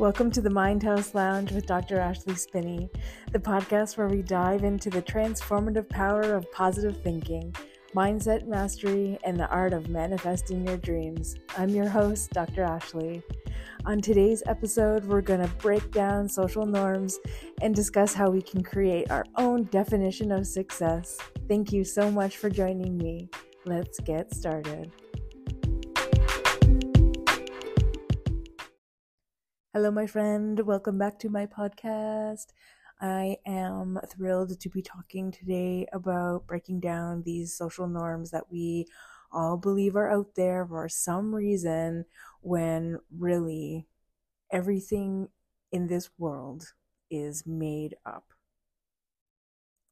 Welcome to the Mind House Lounge with Dr. Ashley Spinney, the podcast where we dive into the transformative power of positive thinking, mindset mastery, and the art of manifesting your dreams. I'm your host, Dr. Ashley. On today's episode, we're going to break down social norms and discuss how we can create our own definition of success. Thank you so much for joining me. Let's get started. Hello, my friend. Welcome back to my podcast. I am thrilled to be talking today about breaking down these social norms that we all believe are out there for some reason when really everything in this world is made up.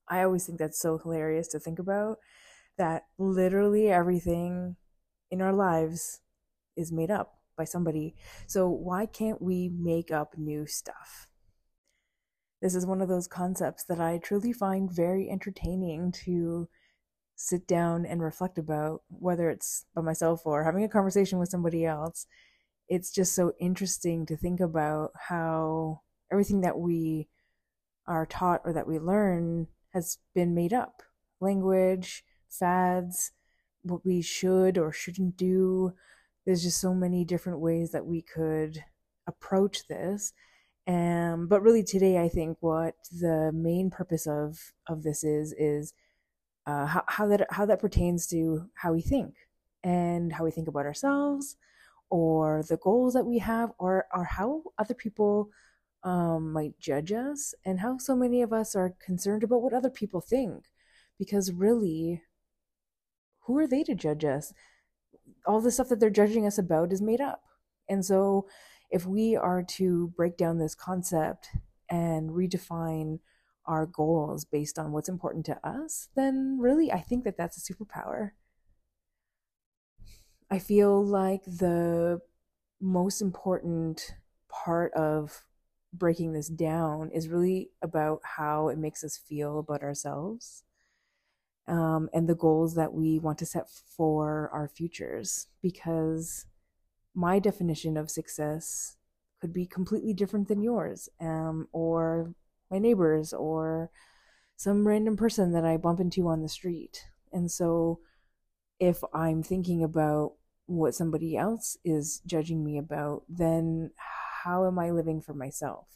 I always think that's so hilarious to think about that literally everything in our lives is made up by somebody. So why can't we make up new stuff? This is one of those concepts that I truly find very entertaining to sit down and reflect about, whether it's by myself or having a conversation with somebody else. It's just so interesting to think about how everything that we are taught or that we learn has been made up language, fads, what we should or shouldn't do, there's just so many different ways that we could approach this. Um, but really today, I think what the main purpose of of this is is uh, how, how that how that pertains to how we think and how we think about ourselves, or the goals that we have, or or how other people um, might judge us, and how so many of us are concerned about what other people think, because really, who are they to judge us? All the stuff that they're judging us about is made up. And so if we are to break down this concept and redefine our goals based on what's important to us, then really I think that that's a superpower. I feel like the most important part of breaking this down is really about how it makes us feel about ourselves um, and the goals that we want to set for our futures because my definition of success could be completely different than yours um, or my neighbors or some random person that I bump into on the street. And so if I'm thinking about what somebody else is judging me about, then how am I living for myself?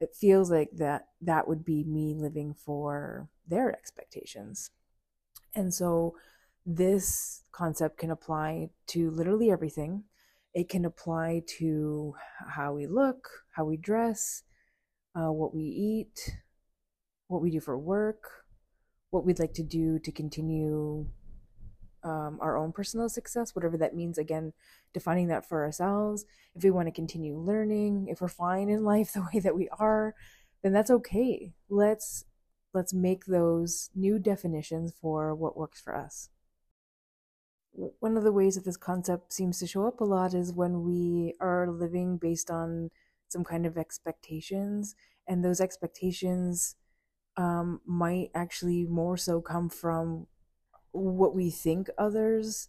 It feels like that that would be me living for their expectations. And so this concept can apply to literally everything. It can apply to how we look, how we dress, uh, what we eat, what we do for work, what we'd like to do to continue um, our own personal success, whatever that means. Again, defining that for ourselves. If we want to continue learning, if we're fine in life the way that we are, then that's okay. Let's let's make those new definitions for what works for us. One of the ways that this concept seems to show up a lot is when we are living based on some kind of expectations, and those expectations um, might actually more so come from what we think others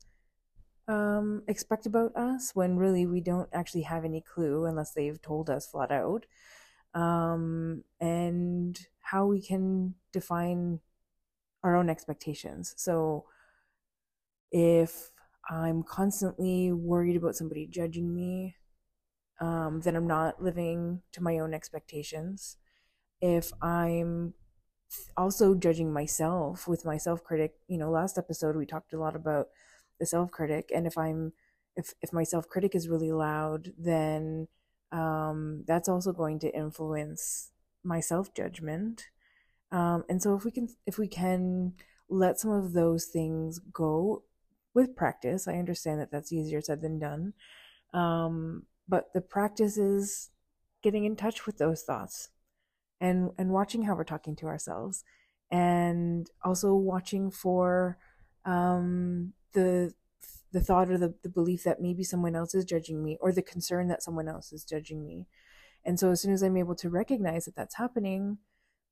um, expect about us when really we don't actually have any clue unless they've told us flat out. Um, and how we can define our own expectations. So if I'm constantly worried about somebody judging me, um, then I'm not living to my own expectations. If I'm also judging myself with my self critic, you know, last episode we talked a lot about the self critic, and if I'm if if my self critic is really loud, then um, that's also going to influence my self judgment. Um, and so if we can if we can let some of those things go with practice, I understand that that's easier said than done. Um, but the practice is getting in touch with those thoughts and and watching how we're talking to ourselves and also watching for um, the the thought or the, the belief that maybe someone else is judging me or the concern that someone else is judging me and so as soon as I'm able to recognize that that's happening,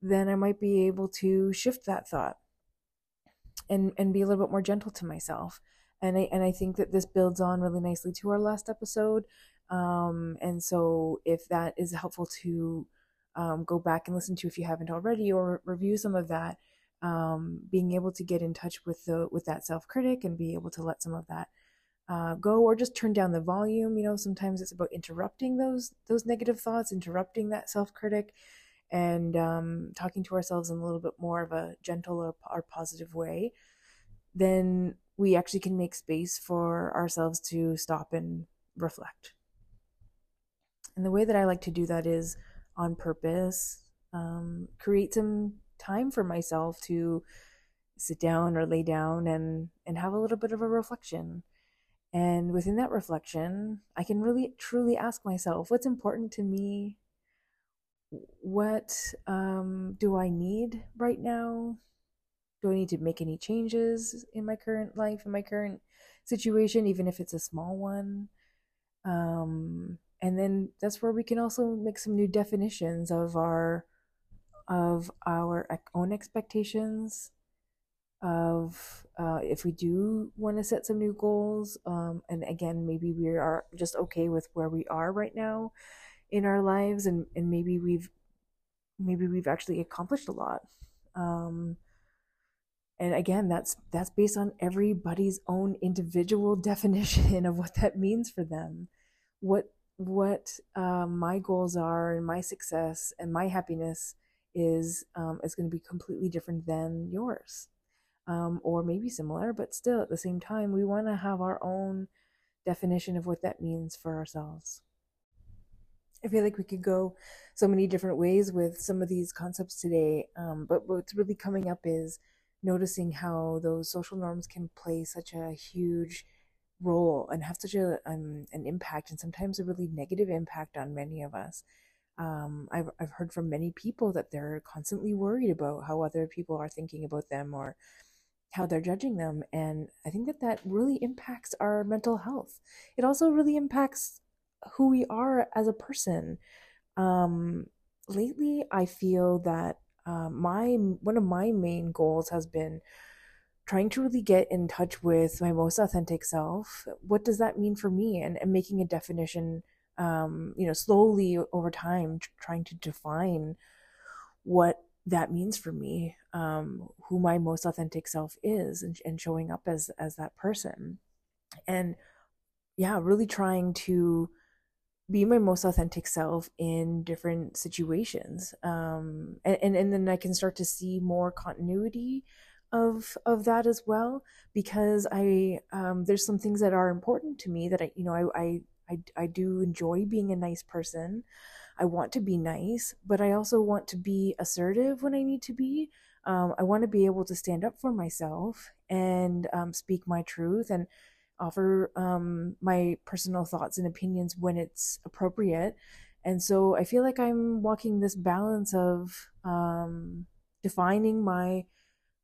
then I might be able to shift that thought and and be a little bit more gentle to myself. And I and I think that this builds on really nicely to our last episode Um, and so, if that is helpful to um, go back and listen to if you haven't already, or review some of that, um, being able to get in touch with the with that self critic and be able to let some of that uh, go, or just turn down the volume. You know, sometimes it's about interrupting those those negative thoughts, interrupting that self critic, and um, talking to ourselves in a little bit more of a gentle or, or positive way. Then we actually can make space for ourselves to stop and reflect. And the way that I like to do that is on purpose, um, create some time for myself to sit down or lay down and, and have a little bit of a reflection. And within that reflection, I can really truly ask myself what's important to me? What um, do I need right now? Do I need to make any changes in my current life, in my current situation, even if it's a small one? Um, and then that's where we can also make some new definitions of our of our own expectations of uh, if we do want to set some new goals um, and again maybe we are just okay with where we are right now in our lives and, and maybe we've maybe we've actually accomplished a lot. Um, and again that's that's based on everybody's own individual definition of what that means for them. What what uh, my goals are and my success and my happiness is um, is going to be completely different than yours um, or maybe similar but still at the same time we want to have our own definition of what that means for ourselves i feel like we could go so many different ways with some of these concepts today um, but what's really coming up is noticing how those social norms can play such a huge role and have such a um, an impact and sometimes a really negative impact on many of us. Um, I've I've heard from many people that they're constantly worried about how other people are thinking about them or how they're judging them, and I think that that really impacts our mental health. It also really impacts who we are as a person. Um, lately, I feel that uh, my one of my main goals has been trying to really get in touch with my most authentic self. What does that mean for me? And, and making a definition, um, you know, slowly over time, trying to define what that means for me, um, who my most authentic self is, and, and showing up as as that person, and yeah, really trying to be my most authentic self in different situations um, and, and and then i can start to see more continuity of of that as well because I um, there's some things that are important to me that I you know I, I I I do enjoy being a nice person. I want to be nice, but I also want to be assertive when I need to be. Um, I want to be able to stand up for myself and um, speak my truth and offer um, my personal thoughts and opinions when it's appropriate. And so I feel like I'm walking this balance of um, defining my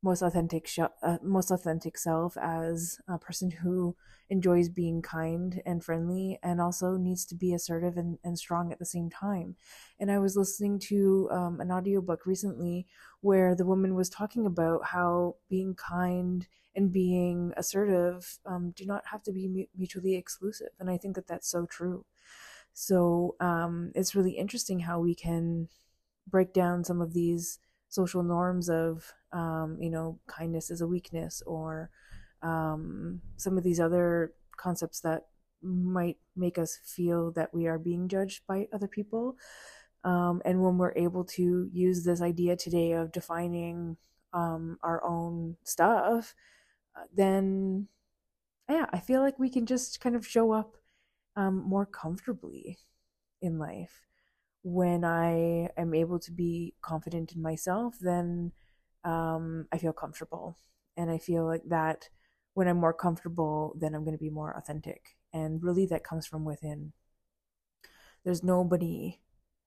most authentic sh- uh, most authentic self as a person who enjoys being kind and friendly and also needs to be assertive and, and strong at the same time. And i was listening to um, an audiobook recently where the woman was talking about how being kind and being assertive um, do not have to be mutually exclusive. And i think that that's so true. So um, it's really interesting how we can break down some of these social norms of um, you know kindness is a weakness or um, some of these other concepts that might make us feel that we are being judged by other people. Um, and when we're able to use this idea today of defining um, our own stuff uh, then yeah i feel like we can just kind of show up um, more comfortably in life when I am able to be confident in myself, then um, I feel comfortable. And I feel like that when I'm more comfortable, then I'm going to be more authentic. And really, that comes from within. There's nobody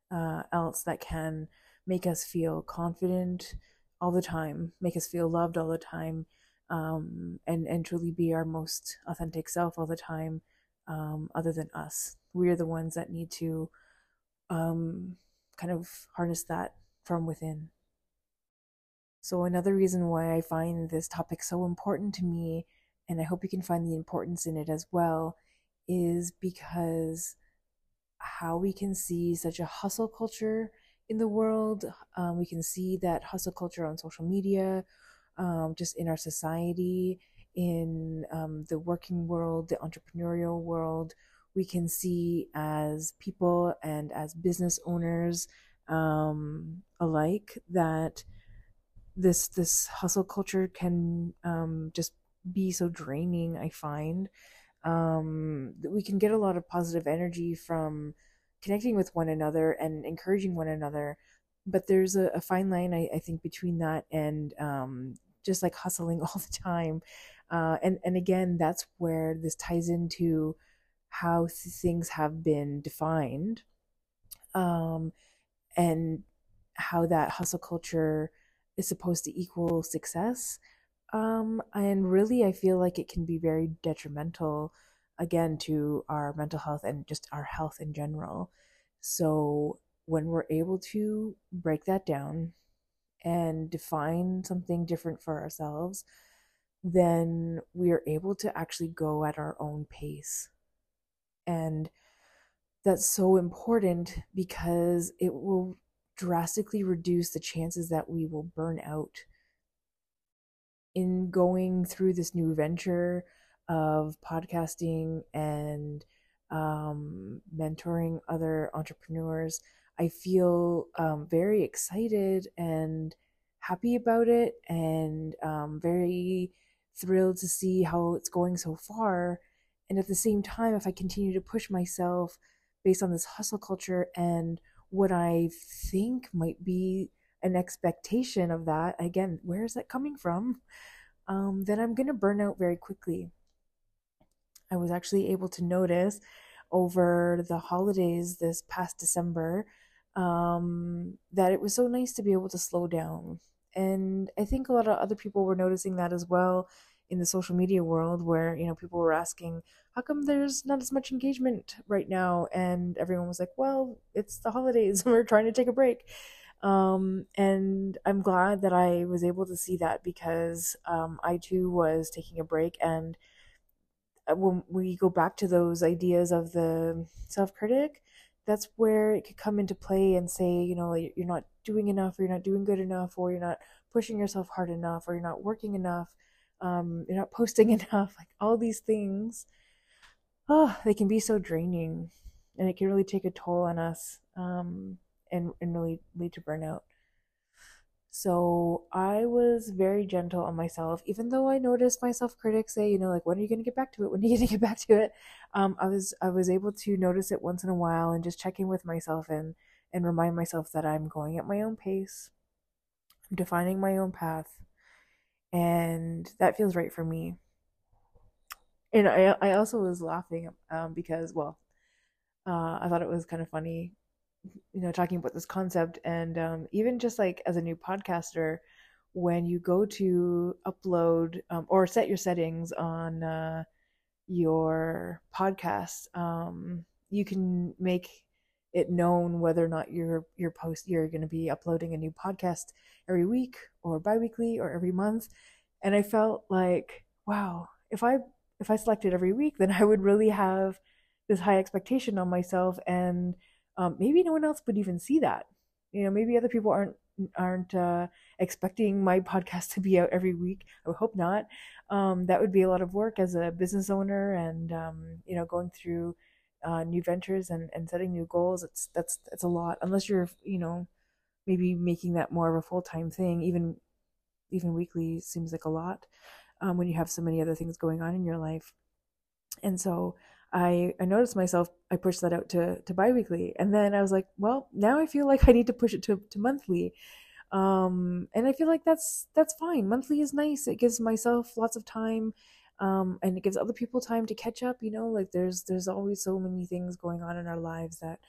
uh, else that can make us feel confident all the time, make us feel loved all the time, um, and, and truly be our most authentic self all the time, um, other than us. We're the ones that need to um, kind of harness that from within. So, another reason why I find this topic so important to me, and I hope you can find the importance in it as well, is because how we can see such a hustle culture in the world. Um, we can see that hustle culture on social media, um, just in our society, in um, the working world, the entrepreneurial world. We can see as people and as business owners um, alike that this this hustle culture can um, just be so draining. I find um, we can get a lot of positive energy from connecting with one another and encouraging one another. But there's a, a fine line, I, I, think, between that and um, just like hustling all the time. Uh, and and again, that's where this ties into how things have been defined, um, and how that hustle culture is supposed to equal success. Um, and really, I feel like it can be very detrimental, again, to our mental health and just our health in general. So, when we're able to break that down and define something different for ourselves, then we are able to actually go at our own pace. And that's so important because it will drastically reduce the chances that we will burn out in going through this new venture of podcasting and um, mentoring other entrepreneurs. I feel um, very excited and happy about it and um, very thrilled to see how it's going so far. And at the same time, if I continue to push myself based on this hustle culture and what I think might be an expectation of that, again, where is that coming from? Um, then I'm going to burn out very quickly. I was actually able to notice over the holidays this past December um, that it was so nice to be able to slow down. And I think a lot of other people were noticing that as well in the social media world where, you know, people were asking, how come there's not as much engagement right now? And everyone was like, well, it's the holidays. We're trying to take a break. Um, and I'm glad that I was able to see that because um, I too was taking a break. And uh, when we go back to those ideas of the self critic, that's where it could come into play and say, you know, you're not doing enough, or you're not doing good enough, or you're not pushing yourself hard enough, or you're not working enough, um, you're not posting enough. Like all these things, oh, they can be so draining, and it can really take a toll on us. Um, and, and really lead to burnout. So I was very gentle on myself, even though I noticed my self critics say, you know, like when are you gonna get back to it? When are you gonna get back to it? Um, I was I was able to notice it once in a while and just check in with myself and and remind myself that I'm going at my own pace. I'm defining my own path, and that feels right for me. And I I also was laughing um, because well, uh, I thought it was kind of funny you know talking about this concept and um, even just like as a new podcaster when you go to upload um, or set your settings on uh, your podcast um, you can make it known whether or not your your post you're going to be uploading a new podcast every week or biweekly or every month and i felt like wow if i if i selected every week then i would really have this high expectation on myself and um, maybe no one else would even see that. You know, maybe other people aren't aren't uh, expecting my podcast to be out every week. I hope not. Um, that would be a lot of work as a business owner, and um, you know, going through uh, new ventures and, and setting new goals. It's that's it's a lot. Unless you're you know maybe making that more of a full time thing. Even even weekly seems like a lot um, when you have so many other things going on in your life. And so I, I noticed myself, I pushed that out to, to biweekly. And then I was like, well, now I feel like I need to push it to, to monthly. Um, and I feel like that's, that's fine. Monthly is nice. It gives myself lots of time. Um, and it gives other people time to catch up, you know, like there's, there's always so many things going on in our lives that,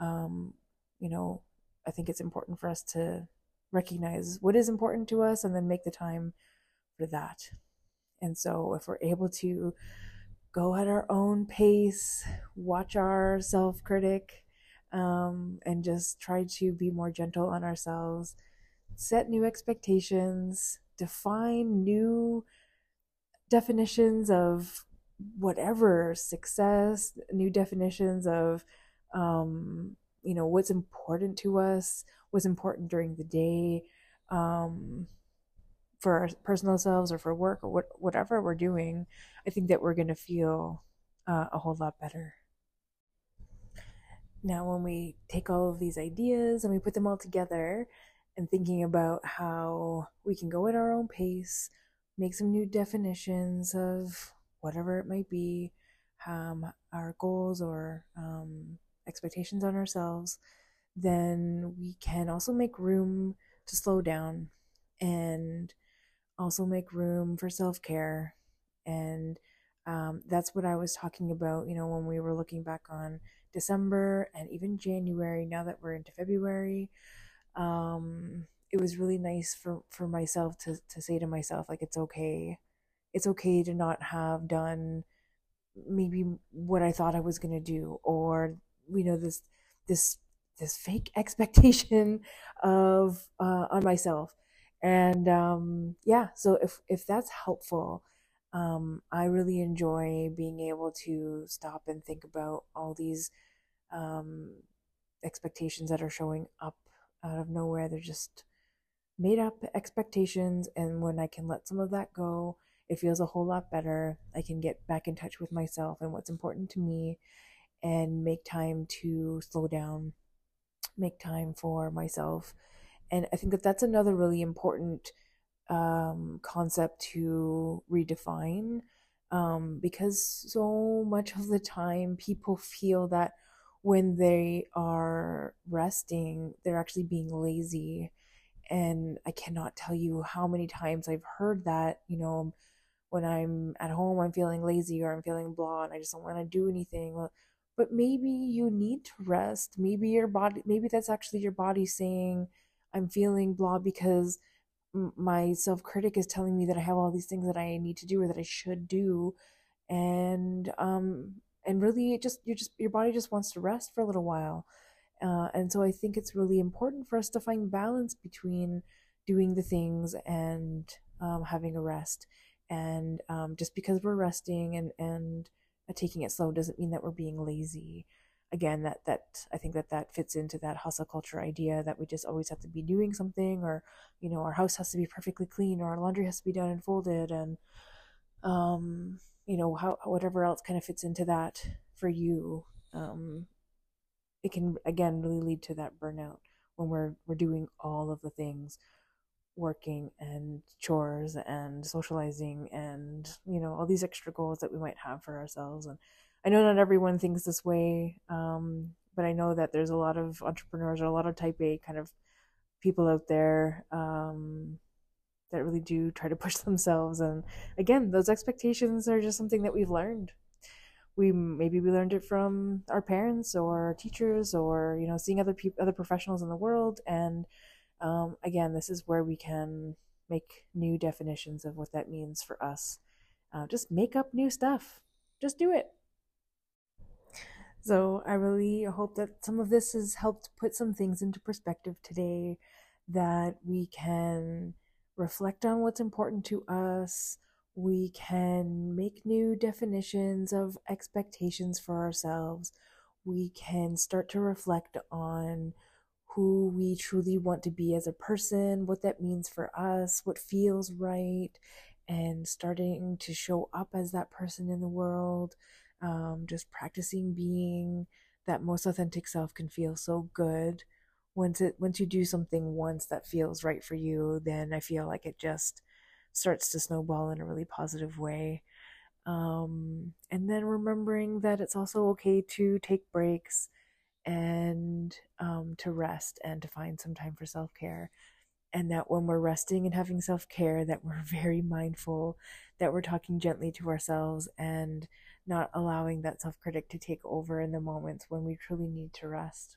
um, you know, I think it's important for us to recognize what is important to us and then make the time for that. And so if we're able to, go at our own pace, watch our self critic, um, and just try to be more gentle on ourselves, set new expectations, define new definitions of whatever success, new definitions of um, you know, what's important to us, what's important during the day, um, for our personal selves or for work or what, whatever we're doing, I think that we're going to feel uh, a whole lot better. Now, when we take all of these ideas and we put them all together and thinking about how we can go at our own pace, make some new definitions of whatever it might be, um, our goals or um, expectations on ourselves, then we can also make room to slow down and also make room for self care. And um, that's what I was talking about, you know, when we were looking back on December and even January, now that we're into February. Um, it was really nice for, for myself to, to say to myself, like, it's okay. It's okay to not have done maybe what I thought I was going to do, or, you know, this, this, this fake expectation of, uh, on myself and um, yeah so if if that's helpful um, i really enjoy being able to stop and think about all these um, expectations that are showing up out of nowhere they're just made up expectations and when i can let some of that go it feels a whole lot better i can get back in touch with myself and what's important to me and make time to slow down make time for myself and I think that that's another really important um, concept to redefine um, because so much of the time people feel that when they are resting, they're actually being lazy. And I cannot tell you how many times I've heard that, you know, when I'm at home, I'm feeling lazy or I'm feeling blah and I just don't want to do anything. But maybe you need to rest. Maybe your body, maybe that's actually your body saying, I'm feeling blah because my self critic is telling me that I have all these things that I need to do or that I should do, and um and really it just you just your body just wants to rest for a little while, uh, and so I think it's really important for us to find balance between doing the things and um, having a rest, and um, just because we're resting and and taking it slow doesn't mean that we're being lazy. Again that that i think that that fits into that hustle culture idea that we just always have to be doing something or you know our house has to be perfectly clean or our laundry has to be done and folded and um you know how whatever else kind of fits into that for you. Um it can again really lead to that burnout when we're we're doing all of the things working and chores and socializing and you know all these extra goals that we might have for ourselves and I know not everyone thinks this way, um, but I know that there's a lot of entrepreneurs or a lot of type A kind of people out there um, that really do try to push themselves. And again, those expectations are just something that we've learned. We maybe we learned it from our parents or teachers or you know seeing other people, other professionals in the world. And um, again, this is where we can make new definitions of what that means for us. Uh, just make up new stuff. Just do it. So I really hope that some of this has helped put some things into perspective today, that we can reflect on what's important to us. We can make new definitions of expectations for ourselves. We can start to reflect on who we truly want to be as a person, what that means for us, what feels right, and starting to show up as that person in the world um, just practicing being that most authentic self can feel so good once it once you do something once that feels right for you then i feel like it just starts to snowball in a really positive way um, and then remembering that it's also okay to take breaks and um, to rest and to find some time for self-care and that when we're resting and having self-care that we're very mindful that we're talking gently to ourselves and not allowing that self critic to take over in the moments when we truly need to rest.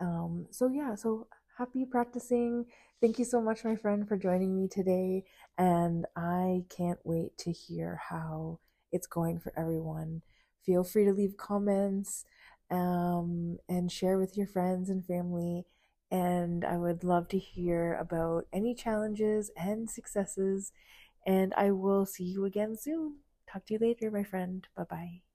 Um, so, yeah, so happy practicing. Thank you so much, my friend, for joining me today. And I can't wait to hear how it's going for everyone. Feel free to leave comments um, and share with your friends and family. And I would love to hear about any challenges and successes. And I will see you again soon. Talk to you later, my friend. Bye bye.